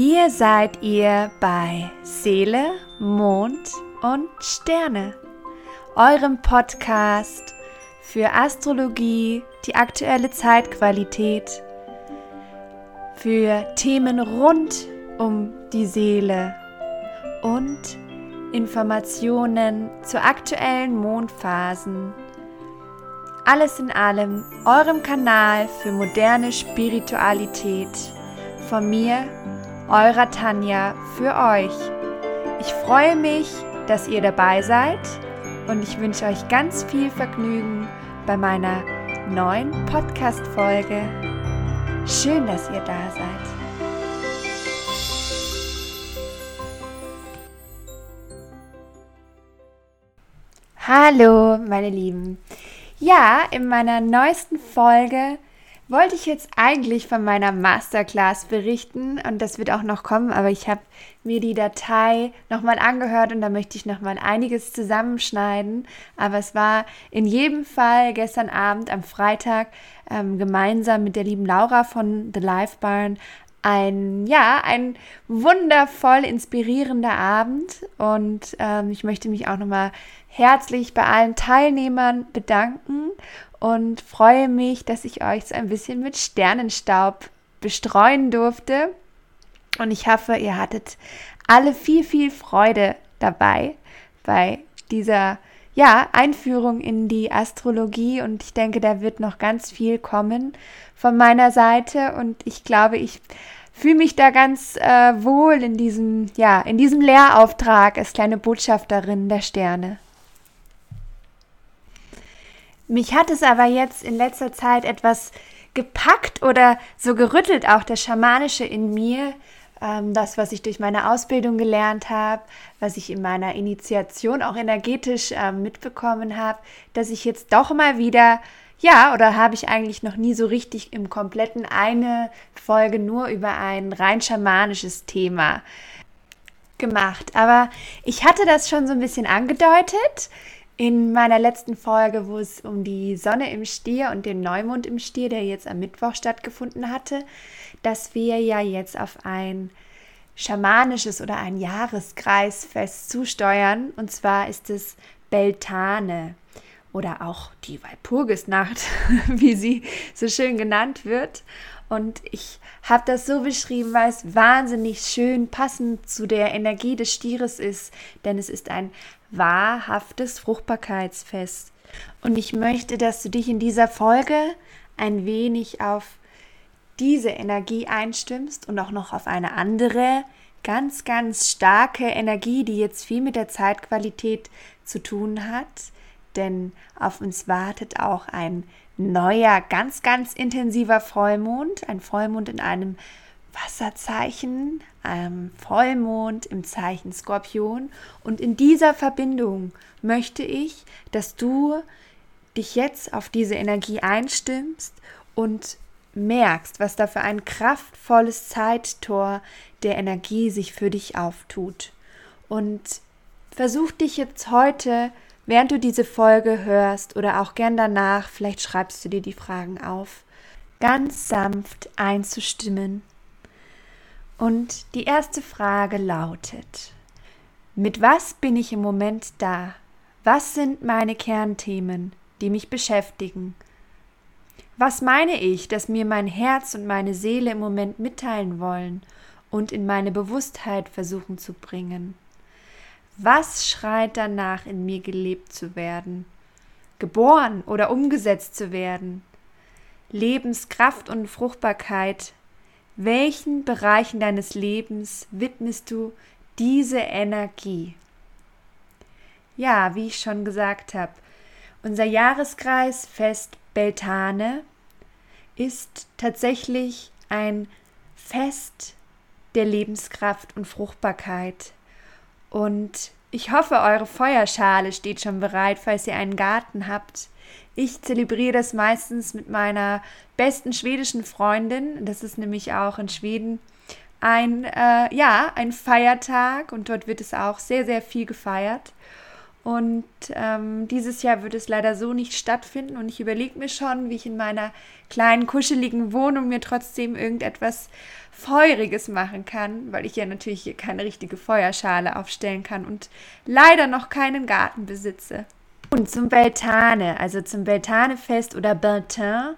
Hier seid ihr bei Seele, Mond und Sterne, eurem Podcast für Astrologie, die aktuelle Zeitqualität, für Themen rund um die Seele und Informationen zu aktuellen Mondphasen. Alles in allem eurem Kanal für moderne Spiritualität. Von mir, eurer Tanja, für euch. Ich freue mich, dass ihr dabei seid und ich wünsche euch ganz viel Vergnügen bei meiner neuen Podcast-Folge. Schön, dass ihr da seid. Hallo, meine Lieben. Ja, in meiner neuesten Folge wollte ich jetzt eigentlich von meiner Masterclass berichten und das wird auch noch kommen, aber ich habe mir die Datei nochmal angehört und da möchte ich nochmal einiges zusammenschneiden. Aber es war in jedem Fall gestern Abend am Freitag ähm, gemeinsam mit der lieben Laura von The Life Barn ein, ja, ein wundervoll inspirierender Abend und ähm, ich möchte mich auch nochmal herzlich bei allen Teilnehmern bedanken und freue mich, dass ich euch so ein bisschen mit Sternenstaub bestreuen durfte. Und ich hoffe, ihr hattet alle viel, viel Freude dabei bei dieser ja, Einführung in die Astrologie und ich denke, da wird noch ganz viel kommen von meiner Seite und ich glaube, ich fühle mich da ganz äh, wohl in diesem, ja, in diesem Lehrauftrag als kleine Botschafterin der Sterne. Mich hat es aber jetzt in letzter Zeit etwas gepackt oder so gerüttelt, auch das Schamanische in mir, ähm, das, was ich durch meine Ausbildung gelernt habe, was ich in meiner Initiation auch energetisch ähm, mitbekommen habe, dass ich jetzt doch mal wieder, ja, oder habe ich eigentlich noch nie so richtig im kompletten eine Folge nur über ein rein schamanisches Thema gemacht. Aber ich hatte das schon so ein bisschen angedeutet in meiner letzten Folge, wo es um die Sonne im Stier und den Neumond im Stier, der jetzt am Mittwoch stattgefunden hatte, dass wir ja jetzt auf ein schamanisches oder ein Jahreskreisfest zusteuern. Und zwar ist es Beltane oder auch die Walpurgisnacht, wie sie so schön genannt wird. Und ich habe das so beschrieben, weil es wahnsinnig schön passend zu der Energie des Stieres ist, denn es ist ein wahrhaftes Fruchtbarkeitsfest. Und ich möchte, dass du dich in dieser Folge ein wenig auf diese Energie einstimmst und auch noch auf eine andere, ganz, ganz starke Energie, die jetzt viel mit der Zeitqualität zu tun hat. Denn auf uns wartet auch ein neuer, ganz, ganz intensiver Vollmond, ein Vollmond in einem Wasserzeichen, einem Vollmond im Zeichen Skorpion. Und in dieser Verbindung möchte ich, dass du dich jetzt auf diese Energie einstimmst und merkst, was da für ein kraftvolles Zeittor der Energie sich für dich auftut. Und versuch dich jetzt heute während du diese Folge hörst oder auch gern danach, vielleicht schreibst du dir die Fragen auf, ganz sanft einzustimmen. Und die erste Frage lautet, mit was bin ich im Moment da? Was sind meine Kernthemen, die mich beschäftigen? Was meine ich, dass mir mein Herz und meine Seele im Moment mitteilen wollen und in meine Bewusstheit versuchen zu bringen? Was schreit danach, in mir gelebt zu werden, geboren oder umgesetzt zu werden? Lebenskraft und Fruchtbarkeit. Welchen Bereichen deines Lebens widmest du diese Energie? Ja, wie ich schon gesagt habe, unser Jahreskreisfest Beltane ist tatsächlich ein Fest der Lebenskraft und Fruchtbarkeit. Und ich hoffe, eure Feuerschale steht schon bereit, falls ihr einen Garten habt. Ich zelebriere das meistens mit meiner besten schwedischen Freundin. Das ist nämlich auch in Schweden ein, äh, ja, ein Feiertag und dort wird es auch sehr, sehr viel gefeiert. Und ähm, dieses Jahr wird es leider so nicht stattfinden. Und ich überlege mir schon, wie ich in meiner kleinen, kuscheligen Wohnung mir trotzdem irgendetwas Feuriges machen kann, weil ich ja natürlich hier keine richtige Feuerschale aufstellen kann und leider noch keinen Garten besitze. Und zum Beltane, also zum Beltane-Fest oder Beltin,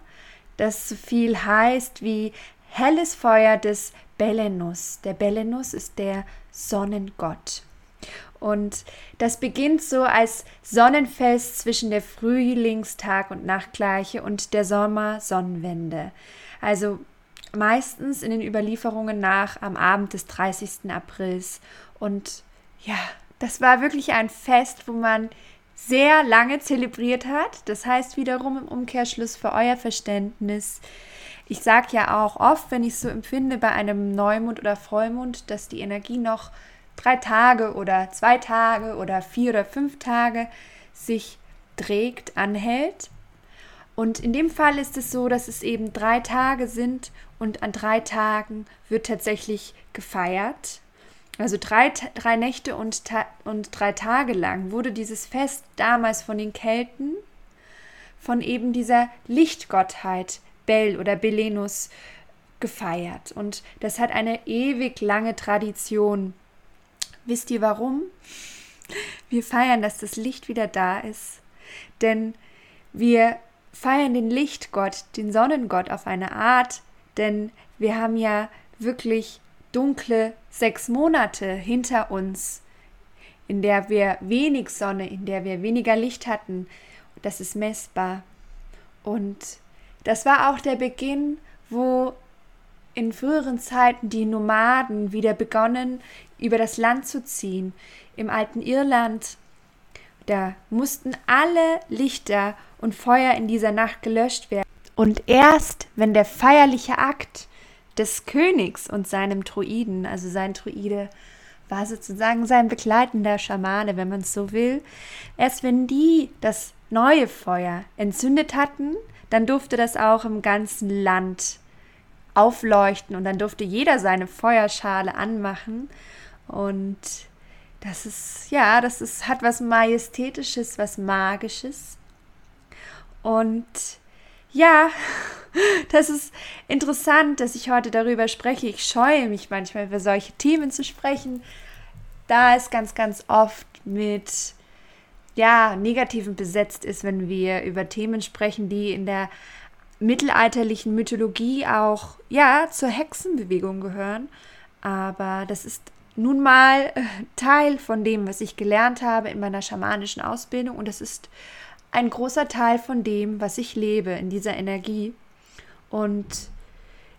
das so viel heißt wie helles Feuer des Belenus. Der Belenus ist der Sonnengott. Und das beginnt so als Sonnenfest zwischen der Frühlingstag- und Nachtgleiche und der Sommer-Sonnenwende. Also meistens in den Überlieferungen nach am Abend des 30. Aprils. Und ja, das war wirklich ein Fest, wo man sehr lange zelebriert hat. Das heißt wiederum im Umkehrschluss für euer Verständnis. Ich sage ja auch oft, wenn ich so empfinde bei einem Neumond oder Vollmond, dass die Energie noch drei Tage oder zwei Tage oder vier oder fünf Tage sich trägt, anhält. Und in dem Fall ist es so, dass es eben drei Tage sind und an drei Tagen wird tatsächlich gefeiert. Also drei, drei Nächte und, und drei Tage lang wurde dieses Fest damals von den Kelten, von eben dieser Lichtgottheit Bel oder Belenus gefeiert. Und das hat eine ewig lange Tradition. Wisst ihr warum? Wir feiern, dass das Licht wieder da ist. Denn wir feiern den Lichtgott, den Sonnengott auf eine Art, denn wir haben ja wirklich dunkle sechs Monate hinter uns, in der wir wenig Sonne, in der wir weniger Licht hatten. Das ist messbar. Und das war auch der Beginn, wo in früheren Zeiten die Nomaden wieder begonnen, über das Land zu ziehen. Im alten Irland, da mussten alle Lichter und Feuer in dieser Nacht gelöscht werden. Und erst wenn der feierliche Akt des Königs und seinem Druiden, also sein Druide war sozusagen sein begleitender Schamane, wenn man es so will, erst wenn die das neue Feuer entzündet hatten, dann durfte das auch im ganzen Land aufleuchten und dann durfte jeder seine Feuerschale anmachen. Und das ist ja, das ist hat was majestätisches, was magisches. Und ja, das ist interessant, dass ich heute darüber spreche. Ich scheue mich manchmal über solche Themen zu sprechen, da es ganz, ganz oft mit ja, negativen besetzt ist, wenn wir über Themen sprechen, die in der mittelalterlichen Mythologie auch ja zur Hexenbewegung gehören. Aber das ist nun mal äh, Teil von dem, was ich gelernt habe in meiner schamanischen Ausbildung und das ist ein großer Teil von dem, was ich lebe, in dieser Energie. Und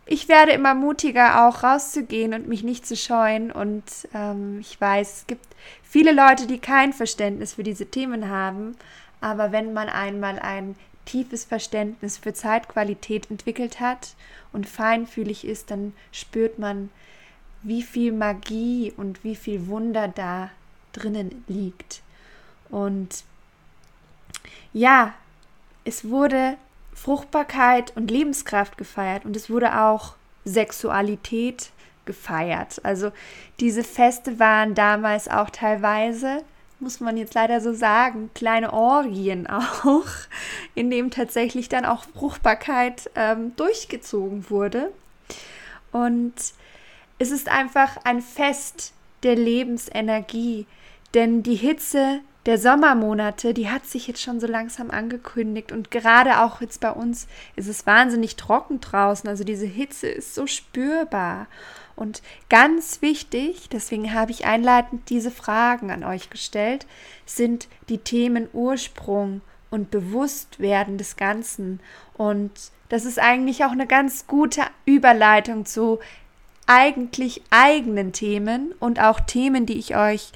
ich werde immer mutiger, auch rauszugehen und mich nicht zu scheuen. Und ähm, ich weiß, es gibt viele Leute, die kein Verständnis für diese Themen haben. Aber wenn man einmal ein tiefes Verständnis für Zeitqualität entwickelt hat und feinfühlig ist, dann spürt man, wie viel Magie und wie viel Wunder da drinnen liegt. Und ja, es wurde Fruchtbarkeit und Lebenskraft gefeiert und es wurde auch Sexualität gefeiert. Also diese Feste waren damals auch teilweise, muss man jetzt leider so sagen, kleine Orgien auch, in dem tatsächlich dann auch Fruchtbarkeit ähm, durchgezogen wurde. Und es ist einfach ein Fest der Lebensenergie, denn die Hitze der Sommermonate, die hat sich jetzt schon so langsam angekündigt und gerade auch jetzt bei uns ist es wahnsinnig trocken draußen, also diese Hitze ist so spürbar. Und ganz wichtig, deswegen habe ich einleitend diese Fragen an euch gestellt, sind die Themen Ursprung und Bewusstwerden des Ganzen. Und das ist eigentlich auch eine ganz gute Überleitung zu eigentlich eigenen Themen und auch Themen, die ich euch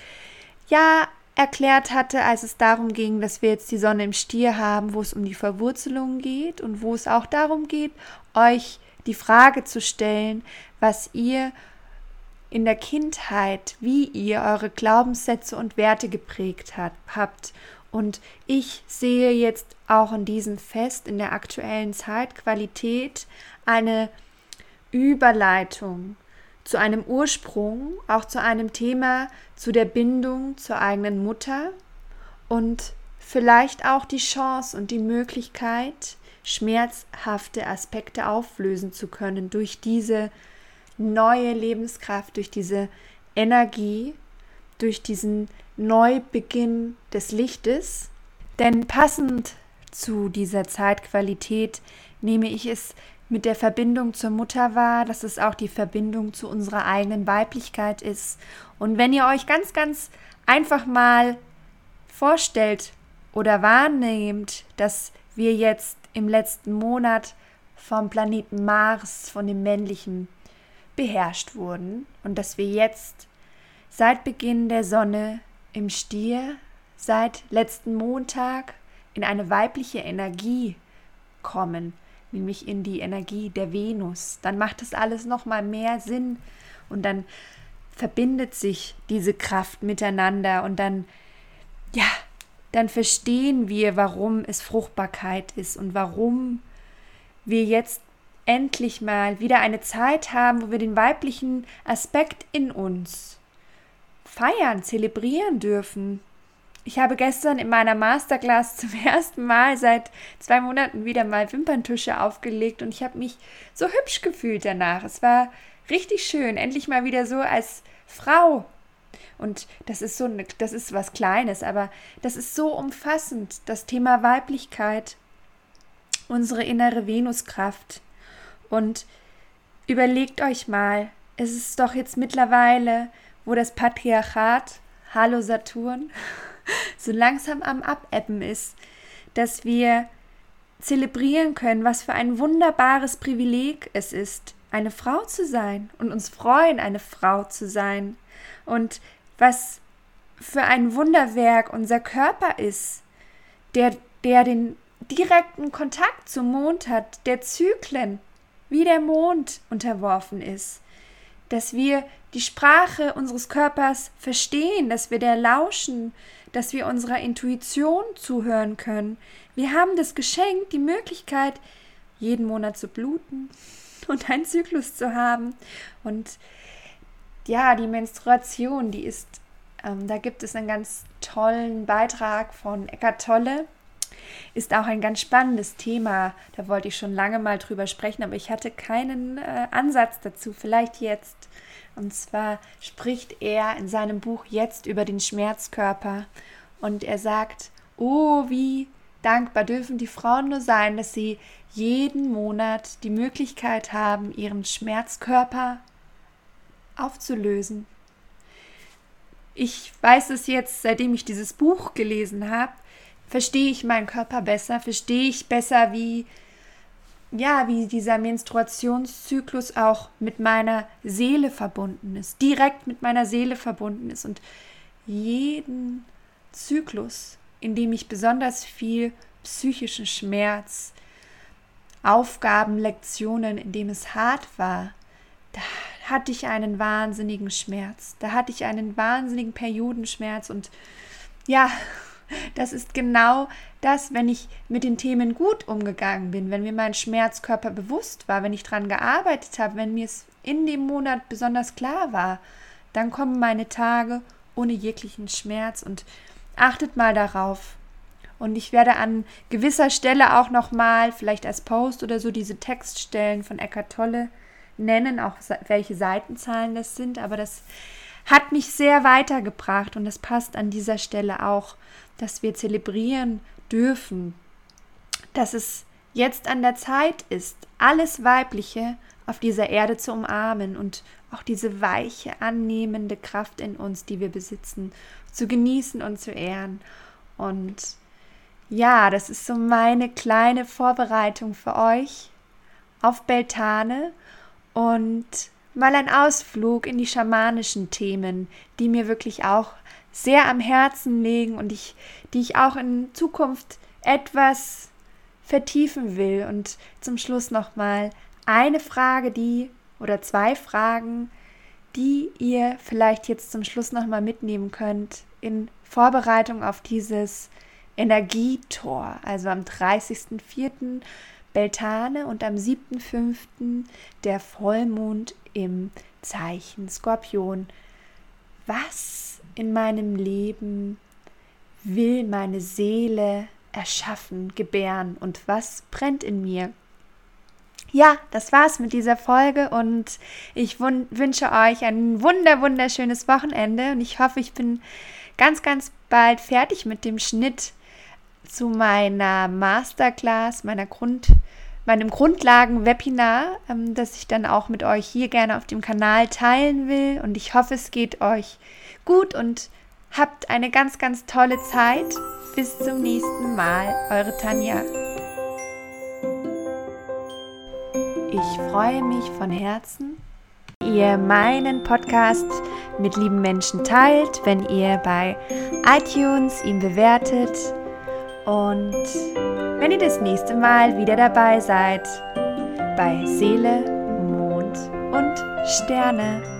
ja erklärt hatte, als es darum ging, dass wir jetzt die Sonne im Stier haben, wo es um die Verwurzelung geht und wo es auch darum geht, euch die Frage zu stellen, was ihr in der Kindheit, wie ihr eure Glaubenssätze und Werte geprägt hat, habt. Und ich sehe jetzt auch in diesem Fest, in der aktuellen Zeitqualität, eine Überleitung zu einem Ursprung, auch zu einem Thema, zu der Bindung zur eigenen Mutter und vielleicht auch die Chance und die Möglichkeit, schmerzhafte Aspekte auflösen zu können durch diese neue Lebenskraft, durch diese Energie, durch diesen Neubeginn des Lichtes. Denn passend zu dieser Zeitqualität nehme ich es mit der Verbindung zur Mutter wahr, dass es auch die Verbindung zu unserer eigenen Weiblichkeit ist. Und wenn ihr euch ganz, ganz einfach mal vorstellt oder wahrnehmt, dass wir jetzt im letzten Monat vom Planeten Mars, von dem männlichen, beherrscht wurden und dass wir jetzt seit Beginn der Sonne im Stier, seit letzten Montag in eine weibliche Energie kommen, nämlich in die Energie der Venus, dann macht das alles noch mal mehr Sinn und dann verbindet sich diese Kraft miteinander und dann ja, dann verstehen wir, warum es Fruchtbarkeit ist und warum wir jetzt endlich mal wieder eine Zeit haben, wo wir den weiblichen Aspekt in uns feiern, zelebrieren dürfen. Ich habe gestern in meiner Masterclass zum ersten Mal seit zwei Monaten wieder mal Wimperntusche aufgelegt und ich habe mich so hübsch gefühlt danach. Es war richtig schön, endlich mal wieder so als Frau und das ist so, das ist was Kleines, aber das ist so umfassend, das Thema Weiblichkeit, unsere innere Venuskraft. Und überlegt euch mal, es ist doch jetzt mittlerweile, wo das Patriarchat, hallo Saturn, so langsam am Abebben ist, dass wir zelebrieren können, was für ein wunderbares Privileg es ist, eine Frau zu sein und uns freuen, eine Frau zu sein. Und was für ein Wunderwerk unser Körper ist, der, der den direkten Kontakt zum Mond hat, der Zyklen wie der Mond unterworfen ist, dass wir die Sprache unseres Körpers verstehen, dass wir der lauschen, dass wir unserer Intuition zuhören können. Wir haben das Geschenk, die Möglichkeit, jeden Monat zu bluten und einen Zyklus zu haben und ja, die Menstruation, die ist, ähm, da gibt es einen ganz tollen Beitrag von Eckart Tolle. Ist auch ein ganz spannendes Thema. Da wollte ich schon lange mal drüber sprechen, aber ich hatte keinen äh, Ansatz dazu. Vielleicht jetzt. Und zwar spricht er in seinem Buch jetzt über den Schmerzkörper. Und er sagt, oh, wie dankbar dürfen die Frauen nur sein, dass sie jeden Monat die Möglichkeit haben, ihren Schmerzkörper aufzulösen. Ich weiß es jetzt, seitdem ich dieses Buch gelesen habe, verstehe ich meinen Körper besser, verstehe ich besser, wie ja, wie dieser Menstruationszyklus auch mit meiner Seele verbunden ist, direkt mit meiner Seele verbunden ist und jeden Zyklus, in dem ich besonders viel psychischen Schmerz, Aufgaben, Lektionen, in dem es hart war, da hatte ich einen wahnsinnigen Schmerz. Da hatte ich einen wahnsinnigen Periodenschmerz und ja, das ist genau das, wenn ich mit den Themen gut umgegangen bin, wenn mir mein Schmerzkörper bewusst war, wenn ich daran gearbeitet habe, wenn mir es in dem Monat besonders klar war, dann kommen meine Tage ohne jeglichen Schmerz und achtet mal darauf. Und ich werde an gewisser Stelle auch nochmal, vielleicht als Post oder so, diese Textstellen von Eckart Tolle nennen, auch welche Seitenzahlen das sind, aber das hat mich sehr weitergebracht und das passt an dieser Stelle auch, dass wir zelebrieren dürfen, dass es jetzt an der Zeit ist, alles Weibliche auf dieser Erde zu umarmen und auch diese weiche, annehmende Kraft in uns, die wir besitzen, zu genießen und zu ehren. Und ja, das ist so meine kleine Vorbereitung für euch auf Beltane und mal ein Ausflug in die schamanischen Themen, die mir wirklich auch sehr am Herzen liegen und ich, die ich auch in Zukunft etwas vertiefen will. Und zum Schluss nochmal eine Frage, die oder zwei Fragen, die ihr vielleicht jetzt zum Schluss nochmal mitnehmen könnt in Vorbereitung auf dieses Energietor. Also am 30.04. Beltane und am 7.5. der Vollmond im Zeichen Skorpion. Was in meinem Leben will meine Seele erschaffen, gebären und was brennt in mir? Ja, das war's mit dieser Folge und ich wünsche euch ein wunder wunderschönes Wochenende und ich hoffe, ich bin ganz ganz bald fertig mit dem Schnitt zu meiner Masterclass, meiner Grund meinem Grundlagen-Webinar, ähm, das ich dann auch mit euch hier gerne auf dem Kanal teilen will. Und ich hoffe, es geht euch gut und habt eine ganz, ganz tolle Zeit. Bis zum nächsten Mal, eure Tanja. Ich freue mich von Herzen, ihr meinen Podcast mit lieben Menschen teilt, wenn ihr bei iTunes ihn bewertet und wenn ihr das nächste Mal wieder dabei seid bei Seele, Mond und Sterne.